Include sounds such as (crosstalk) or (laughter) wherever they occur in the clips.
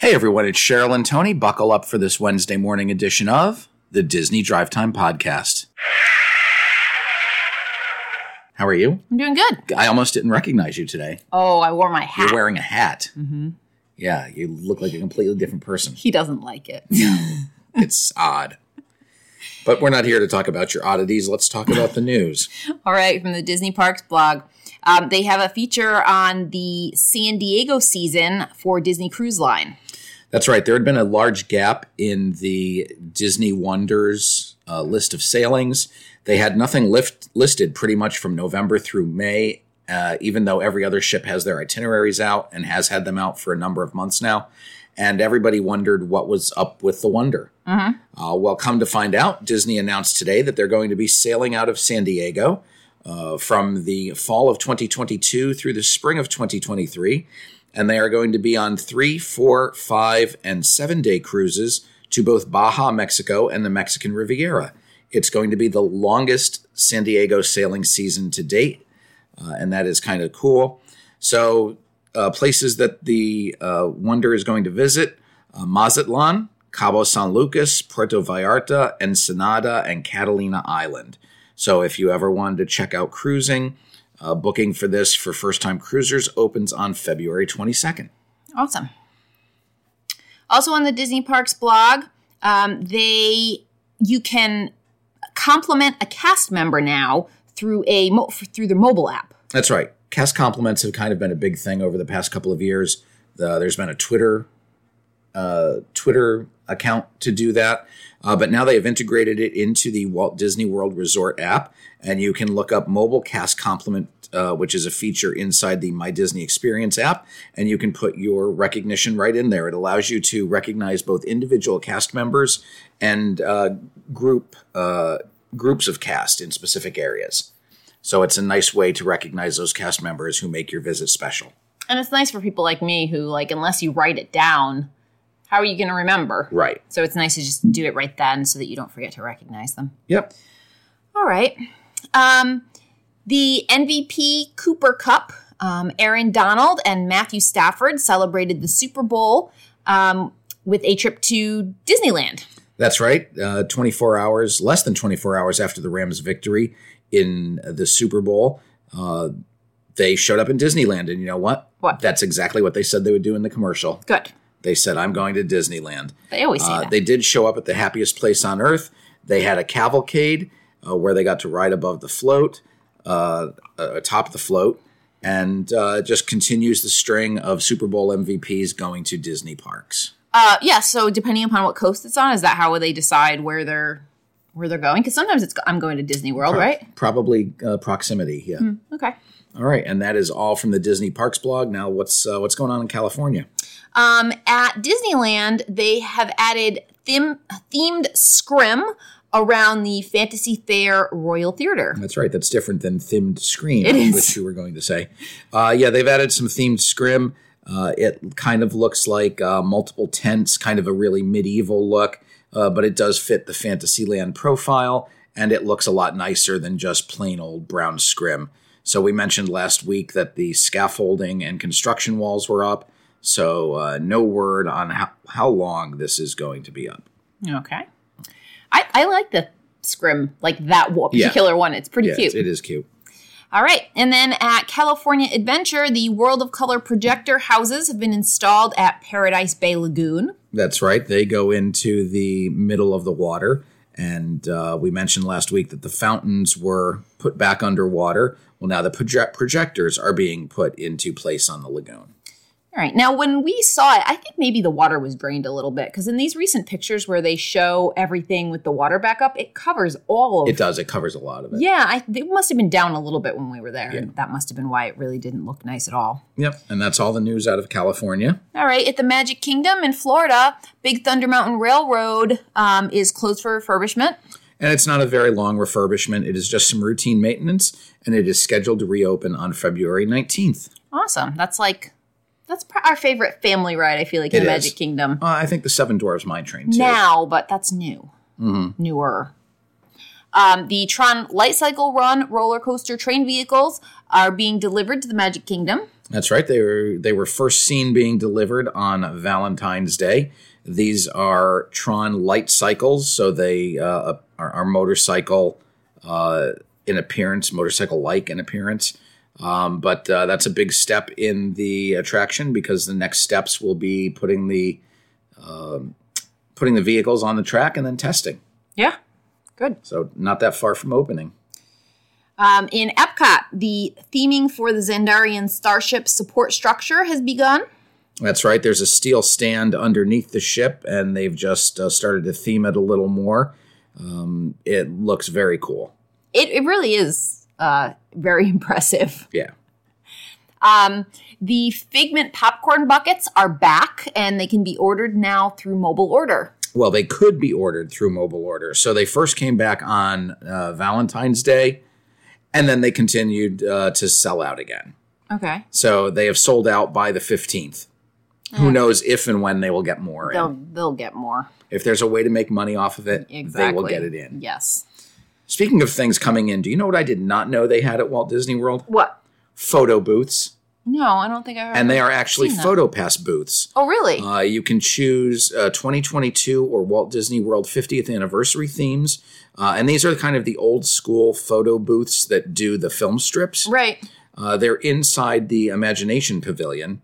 Hey everyone, it's Cheryl and Tony. Buckle up for this Wednesday morning edition of the Disney Drive Time Podcast. How are you? I'm doing good. I almost didn't recognize you today. Oh, I wore my hat. You're wearing a hat. Mm-hmm. Yeah, you look like a completely different person. he doesn't like it. (laughs) It's odd. But we're not here to talk about your oddities. Let's talk about the news. (laughs) All right, from the Disney Parks blog. Um, they have a feature on the San Diego season for Disney Cruise Line. That's right. There had been a large gap in the Disney Wonders uh, list of sailings. They had nothing lift, listed pretty much from November through May, uh, even though every other ship has their itineraries out and has had them out for a number of months now. And everybody wondered what was up with the Wonder. Uh, well, come to find out, Disney announced today that they're going to be sailing out of San Diego uh, from the fall of 2022 through the spring of 2023 and they are going to be on three, four, five, and seven day cruises to both Baja, Mexico, and the Mexican Riviera. It's going to be the longest San Diego sailing season to date, uh, and that is kind of cool. So, uh, places that the uh, Wonder is going to visit uh, Mazatlan, Cabo San Lucas, Puerto Vallarta, Ensenada, and Catalina Island. So, if you ever wanted to check out cruising, uh, booking for this for first time cruisers opens on February 22nd. Awesome. Also on the Disney Parks blog, um, they you can compliment a cast member now through a mo- through their mobile app. That's right. Cast compliments have kind of been a big thing over the past couple of years. The, there's been a Twitter uh, Twitter account to do that. Uh, but now they have integrated it into the Walt Disney World Resort app, and you can look up Mobile Cast Compliment, uh, which is a feature inside the My Disney Experience app, and you can put your recognition right in there. It allows you to recognize both individual cast members and uh, group uh, groups of cast in specific areas. So it's a nice way to recognize those cast members who make your visit special. And it's nice for people like me who like unless you write it down, how are you going to remember? Right. So it's nice to just do it right then so that you don't forget to recognize them. Yep. All right. Um, the MVP Cooper Kupp, um, Aaron Donald and Matthew Stafford celebrated the Super Bowl um, with a trip to Disneyland. That's right. Uh, 24 hours, less than 24 hours after the Rams' victory in the Super Bowl, uh, they showed up in Disneyland. And you know what? What? That's exactly what they said they would do in the commercial. Good. They said, I'm going to Disneyland. They always say Uh, that. they did show up at the happiest place on earth. They had a cavalcade uh, where they got to ride above the float, uh, uh, atop the float, and uh, just continues the string of Super Bowl MVPs going to Disney parks. Uh, yeah. So depending upon what coast it's on, is that how they decide where they're where they're going? Because sometimes it's I'm going to Disney World, right? Probably uh, proximity. Yeah. Okay. All right, and that is all from the Disney Parks blog. Now, what's uh, what's going on in California? Um, at Disneyland, they have added theme, themed scrim around the Fantasy Fair Royal Theater. That's right. That's different than themed screen, which you were going to say. Uh, yeah, they've added some themed scrim. Uh, it kind of looks like uh, multiple tents, kind of a really medieval look, uh, but it does fit the Fantasyland profile, and it looks a lot nicer than just plain old brown scrim. So we mentioned last week that the scaffolding and construction walls were up. So uh, no word on how, how long this is going to be up. Okay. I, I like the scrim, like that one, Yeah. particular one. It's pretty Yeah, cute. it is cute. All right. And then at California Adventure, the World of Color projector houses have been installed at Paradise Bay Lagoon. That's right. They go into the middle of the water. And uh, we mentioned last week that the fountains were put back underwater. Well, now the proje- projectors are being put into place on the lagoon. All right. Now, when we saw it, I think maybe the water was drained a little bit because in these recent pictures where they show everything with the water back up, it covers all of It does. It covers a lot of it. Yeah, I, it must have been down a little bit when we were there. Yeah. and That must have been why it really didn't look nice at all. Yep. And that's all the news out of California. All right, at the Magic Kingdom in Florida, Big Thunder Mountain Railroad um, is closed for refurbishment. And it's not a very long refurbishment. It is just some routine maintenance, and it is scheduled to reopen on February 19th. Awesome. That's like that's pr- our favorite family ride. I feel like in It the is. Magic Kingdom Uh, I think the Seven Dwarfs Mine Train, too. now, but that's new, newer. Um, the Tron Light Cycle Run roller coaster train vehicles are being delivered to the Magic Kingdom. That's right. They were they were first seen being delivered on Valentine's Day. These are Tron light cycles, so they uh, are, are motorcycle uh, in appearance, motorcycle like in appearance. Um, but uh, that's a big step in the attraction because the next steps will be putting the um putting the vehicles on the track and then testing. Yeah. Good. So not that far from opening. Um, in Epcot, the theming for the Xandarian Starship support structure has begun. That's right. There's a steel stand underneath the ship, and they've just uh, started to theme it a little more. Um, it looks very cool. It, it really is uh, very (laughs) impressive. Yeah. Um, the Figment popcorn buckets are back, and they can be ordered now through mobile order. Well, they could be ordered through mobile order. So they first came back on uh, Valentine's Day, and then they continued uh, to sell out again. Okay. So they have sold out by the 15th. Who knows if and when they will get more? They'll in. they'll get more. If there's a way to make money off of it, Exactly. they will get it in. Yes. Speaking of things coming in, do you know what I did not know they had at Walt Disney World? What? Photo booths. No, I don't think I've. And they are actually seen that. PhotoPass booths. Oh, really? Uh, you can choose uh, 2022 or Walt Disney World 50th anniversary themes. Uh, and these are kind of the old school photo booths that do the film strips. right. Uh, they're inside the Imagination Pavilion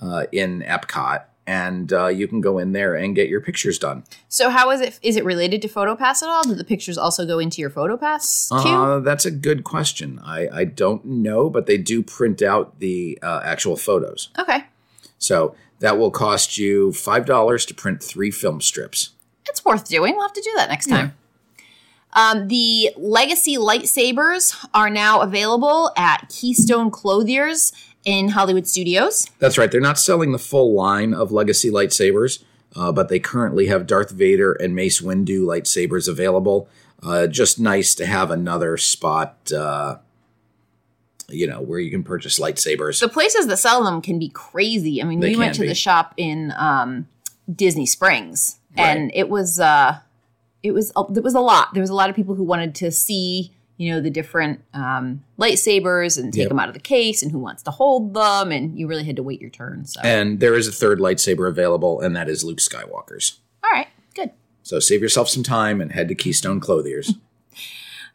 uh, in Epcot. And uh, you can go in there and get your pictures done. So how is it? Is it related to PhotoPass at all? Do the pictures also go into your PhotoPass queue? Uh, that's a good question. I, I don't know, but they do print out the uh, actual photos. okay, So that will cost you $5 to print three film strips. it's worth doing. We'll have to do that next time. Um, the Legacy lightsabers are now available at Keystone Clothiers in Hollywood Studios. That's right. They're not selling the full line of Legacy lightsabers, uh, but they currently have Darth Vader and Mace Windu lightsabers available. Uh, just nice to have another spot, uh, you know, where you can purchase lightsabers. The places that sell them can be crazy. I mean, They we went to be. the shop in um, Disney Springs, and it was uh, it was a- it was a lot. There was a lot of people who wanted to see you know the different um, lightsabers and take Yep. them out of the case, and who wants to hold them, and you really had to wait your turn. So, and there is a third lightsaber available, and that is Luke Skywalker's. all right, good. So save yourself some time and head to Keystone Clothiers. (laughs)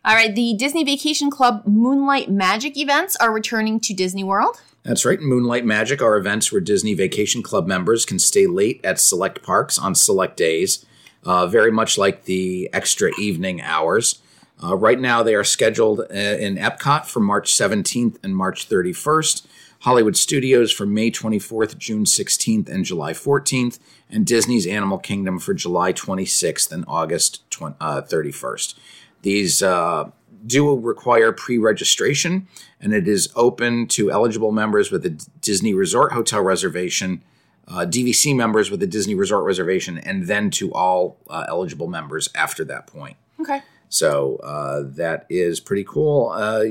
All right, the Disney Vacation Club Moonlight Magic events are returning to Disney World. That's right. Moonlight Magic are events where Disney Vacation Club members can stay late at select parks on select days, uh, very much like the extra evening hours. Uh, right now, they are scheduled uh, in Epcot for March 17th and March 31st, Hollywood Studios for May 24th, June 16th, and July 14th, and Disney's Animal Kingdom for July 26th and August 20, uh, 31st. These uh, do require pre-registration, and it is open to eligible members with a Disney Resort hotel reservation, uh, DVC members with a Disney Resort reservation, and then to all uh, eligible members after that point. Okay. So uh, that is pretty cool. Uh,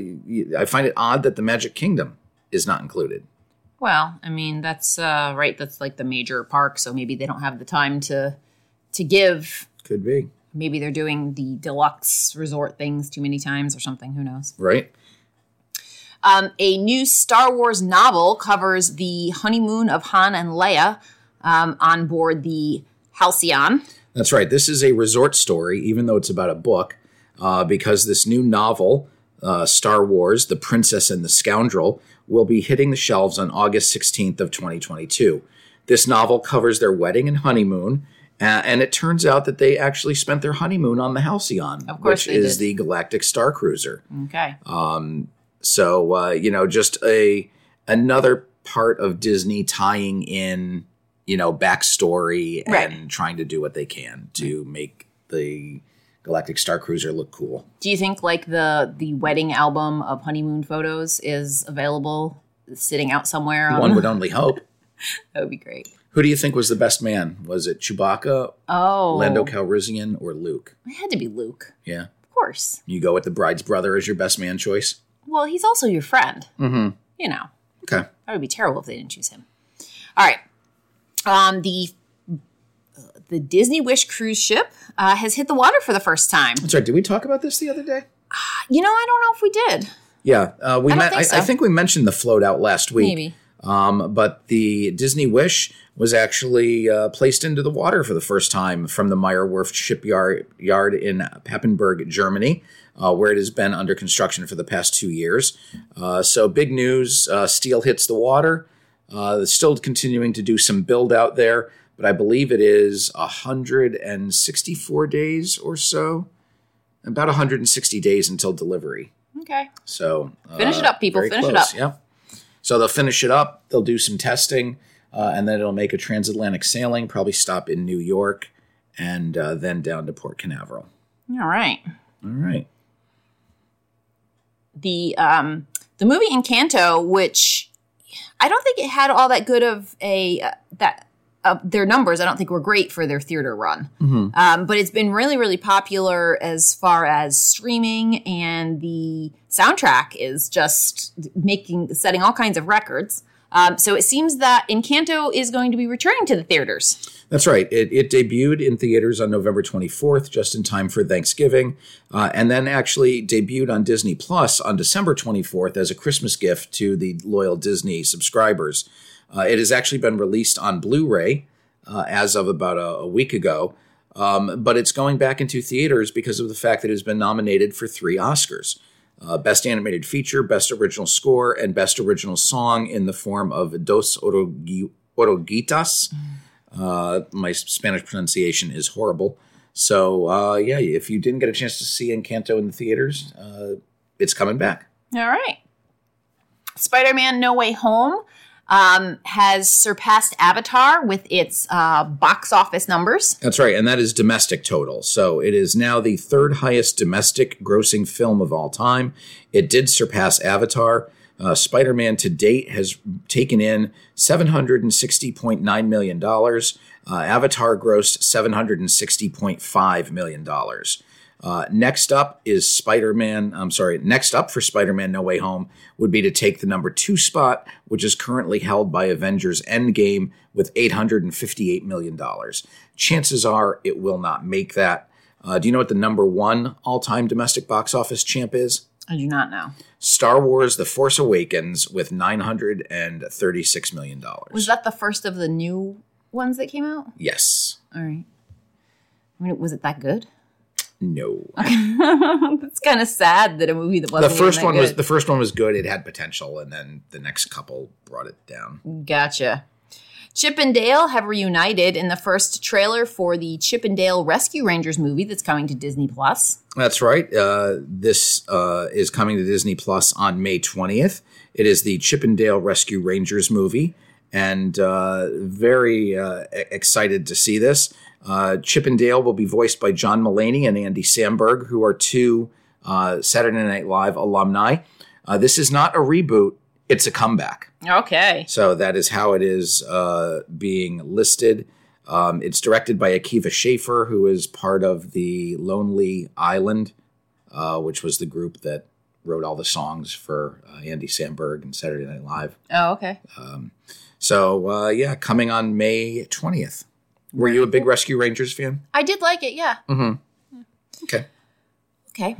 I find it odd that the Magic Kingdom is not included. Well, I mean, that's uh, right. That's like the major park, so maybe they don't have the time to to give. Could be Maybe they're doing the deluxe resort things too many times or something. Who knows? right. Um, a new Star Wars novel covers the honeymoon of Han and Leia um, on board the Halcyon. That's right. This is a resort story, even though it's about a book, uh, because this new novel, uh, Star Wars: The Princess and the Scoundrel, will be hitting the shelves on August 16th of 2022. This novel covers their wedding and honeymoon, uh, and it turns out that they actually spent their honeymoon on the Halcyon, Of which is did. the Galactic Star Cruiser. Okay. So uh, you know, just a another part of Disney tying in, you know, backstory Right. and trying to do what they can to make the Galactic Star Cruiser look cool. Do you think like the the wedding album of honeymoon photos is available, sitting out somewhere? On One would (laughs) only hope. that would be great. Who do you think was the best man? Was it Chewbacca, Oh, Lando Calrissian, or Luke? It had to be Luke, Yeah, of course. you go with the bride's brother as your best man choice. Well, he's also your friend. Mm-hmm. You know, Okay. that would be terrible if they didn't choose him. All right. Um, the the Disney Wish cruise ship uh, has hit the water for the first time. That's right. Did we talk about this the other day? You know, I don't know if we did. Yeah, uh, we. I men- think I, I think we mentioned the float out last week. Maybe. Um, but the Disney Wish was actually uh, placed into the water for the first time from the Meyer Werft shipyard yard in Papenburg, Germany, uh, where it has been under construction for the past two years. Uh, so big news: uh, steel hits the water. Uh, still continuing to do some build out there, but I believe it is 164 days or so, about 160 days until delivery. Okay. So Finish it uh, up, people. Finish it up. Yep. So they'll finish it up. They'll do some testing, uh, and then it'll make a transatlantic sailing. Probably stop in New York, and uh, then down to Port Canaveral. All right. All right. The um the movie Encanto, which I don't think it had all that good of a uh, that uh, their numbers. I don't think were great for their theater run. Um, but it's been really, really popular as far as streaming, and the soundtrack is just making setting all kinds of records. Um, so it seems that Encanto is going to be returning to the theaters. That's right. It, it debuted in theaters on November 24th, just in time for Thanksgiving, uh, and then actually debuted on Disney Plus on December 24th as a Christmas gift to the loyal Disney subscribers. Uh, it has actually been released on Blu ray uh, as of about a, a week ago, um, but it's going back into theaters because of the fact that it has been nominated for three Oscars. Uh, Best Animated Feature, Best Original Score, and Best Original Song in the form of Dos Oruguitas. Uh, my Spanish pronunciation is horrible. So, uh, yeah, if you didn't get a chance to see Encanto in the theaters, uh, it's coming back. All right. Spider Man No Way Home um, has surpassed Avatar with its uh, box office numbers. That's right, and that is domestic total. So it is now the third highest domestic grossing film of all time. It did surpass Avatar. Uh, Spider Man to date has taken in $760.9 million. Uh, Avatar grossed $760.5 million. Uh, next up is Spider Man. I'm sorry, next up for Spider Man No Way Home would be to take the number two spot, which is currently held by Avengers Endgame with $858 million. Chances are it will not make that. Uh, do you know what the number one all time domestic box office champ is? I do not know. Star Wars The Force Awakens with $936 million. Was that the first of the new ones that came out? yes. All right. I mean, was it that good? No. it's kind of sad that a movie that The wasn't first even that one was the first one was good. It had potential, and then the next couple brought it down. Gotcha. Chip and Dale have reunited in the first trailer for the Chip and Dale Rescue Rangers movie that's coming to Disney Plus. That's right. Uh, this uh, is coming to Disney Plus on May 20th. It is the Chip and Dale Rescue Rangers movie, and uh, very uh, excited to see this. Uh, Chip and Dale will be voiced by John Mulaney and Andy Samberg, who are two uh, Saturday Night Live alumni. Uh, this is not a reboot; it's a comeback. Okay. So that is how it is uh, being listed. Um, it's directed by Akiva Schaffer, who is part of the Lonely Island, uh, which was the group that wrote all the songs for uh, Andy Samberg and Saturday Night Live. Oh, okay. So uh, yeah, coming on May twentieth. Were you a big Rescue Rangers fan? I did like it, yeah. Mm-hmm. Okay. Okay.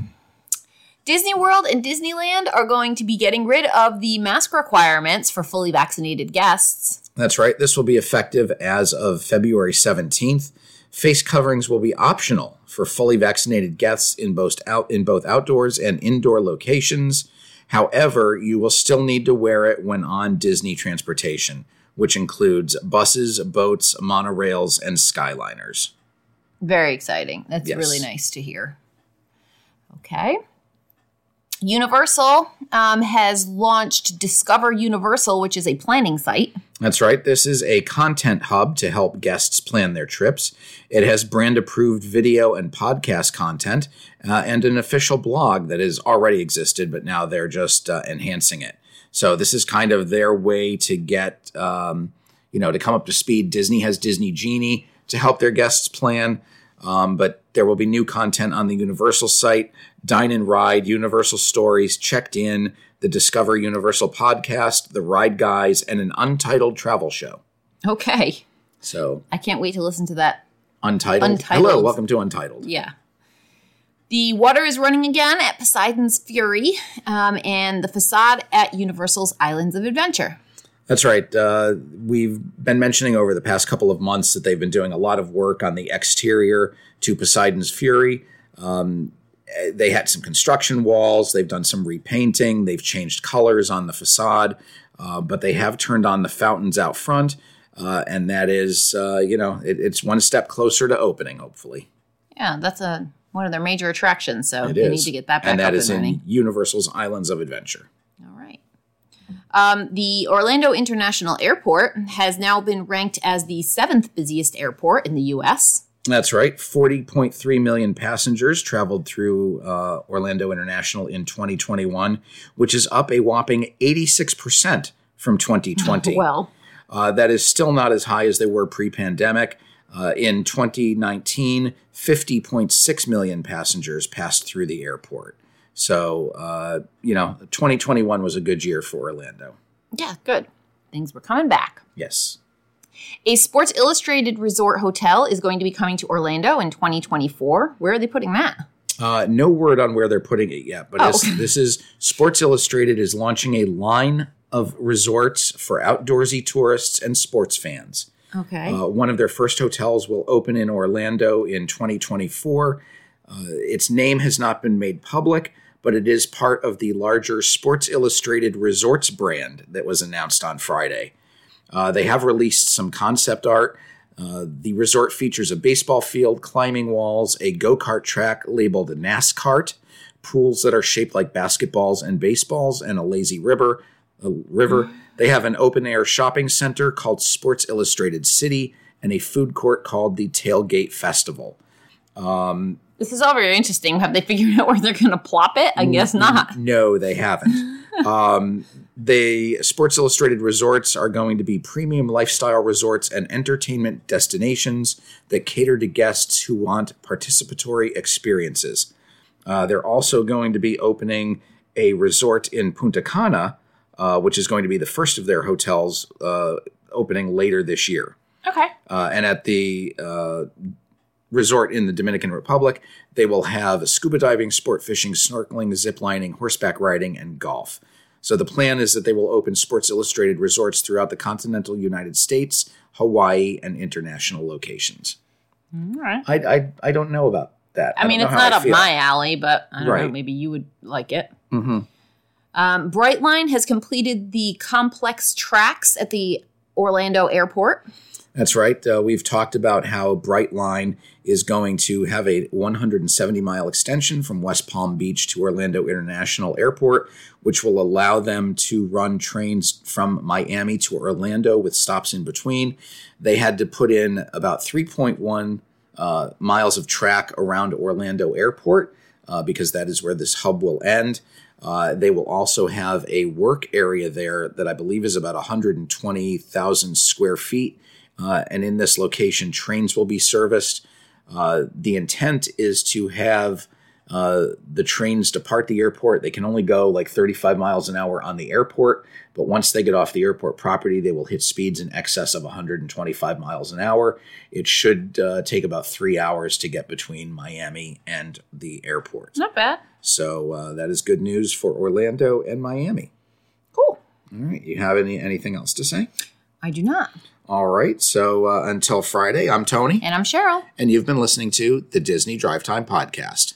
Disney World and Disneyland are going to be getting rid of the mask requirements for fully vaccinated guests. That's right. This will be effective as of February 17th. Face coverings will be optional for fully vaccinated guests in both out in both outdoors and indoor locations. However, you will still need to wear it when on Disney transportation, which includes buses, boats, monorails, and skyliners. Very exciting. That's Yes. really nice to hear. Okay. Universal um, has launched Discover Universal, which is a planning site. That's right. This is a content hub to help guests plan their trips. It has brand approved video and podcast content uh, and an official blog that has already existed, but now they're just uh, enhancing it. So this is kind of their way to get, um, you know, to come up to speed. Disney has Disney Genie to help their guests plan. Um, but there will be new content on the Universal site, Dine and Ride, Universal Stories, Checked In, the Discover Universal podcast, the Ride Guys, and an untitled travel show. Okay. So, I can't wait to listen to that. Untitled. Untitled. Hello, welcome to Untitled. Yeah. The water is running again at Poseidon's Fury um, and the facade at Universal's Islands of Adventure. That's right. Uh, we've been mentioning over the past couple of months that they've been doing a lot of work on the exterior to Poseidon's Fury. Um, they had some construction walls. They've done some repainting. They've changed colors on the facade, uh, but they have turned on the fountains out front, uh, and that is, uh, you know, it, it's one step closer to opening. Hopefully, Yeah, that's a one of their major attractions. So it they is. need to get that back and that up is and in. Universal's Islands of Adventure. All right. Um, the Orlando International Airport has now been ranked as the seventh busiest airport in the U.S. That's right. 40.3 million passengers traveled through uh, Orlando International in 2021, which is up a whopping 86% from 2020. (laughs) Well, Uh, that is still not as high as they were pre pandemic. Uh, in 2019, 50.6 million passengers passed through the airport. So, uh, you know, 2021 was a good year for Orlando. yeah, good. Things were coming back. Yes. A Sports Illustrated Resort Hotel is going to be coming to Orlando in 2024. Where are they putting that? Uh, no word on where they're putting it yet, but Oh. this, this is Sports Illustrated is launching a line of resorts for outdoorsy tourists and sports fans. Okay. Uh, one of their first hotels will open in Orlando in 2024. Uh, its name has not been made public, but it is part of the larger Sports Illustrated Resorts brand that was announced on Friday. Uh, they have released some concept art. Uh, the resort features a baseball field, climbing walls, a go kart track labeled NASCART, pools that are shaped like basketballs and baseballs, and a lazy river. A river. They have an open air shopping center called Sports Illustrated City and a food court called the Tailgate Festival. This is all very interesting. Have they figured (laughs) out where they're going to plop it? I guess not. No, they haven't. (laughs) um, they Sports Illustrated resorts are going to be premium lifestyle resorts and entertainment destinations that cater to guests who want participatory experiences. Uh, they're also going to be opening a resort in Punta Cana, uh, which is going to be the first of their hotels uh, opening later this year. Okay. Uh, and at the uh, resort in the Dominican Republic, they will have scuba diving, sport fishing, snorkeling, zip lining, horseback riding, and golf. So the plan is that they will open Sports Illustrated resorts throughout the continental United States, Hawaii, and international locations. All right. I, I, I don't know about that. I mean, it's not I up feel. my alley, but I don't know. Maybe you would like it. Mm-hmm. Um, Brightline has completed the complex tracks at the Orlando airport. That's right. Uh, we've talked about how Brightline is going to have a 170 mile extension from West Palm Beach to Orlando International Airport, which will allow them to run trains from Miami to Orlando with stops in between. They had to put in about 3.1 uh, miles of track around Orlando Airport uh, because that is where this hub will end. Uh, they will also have a work area there that I believe is about 120,000 square feet. Uh, and in this location, trains will be serviced. Uh, the intent is to have uh, the trains depart the airport. They can only go like 35 miles an hour on the airport, but once they get off the airport property, they will hit speeds in excess of 125 miles an hour. It should uh, take about three hours to get between Miami and the airport. Not bad. So uh, that is good news for Orlando and Miami. Cool. All right, you have any anything else to say? I do not. All right, so uh, until Friday, I'm Tony, And I'm Cheryl. and you've been listening to the Disney Drive Time Podcast.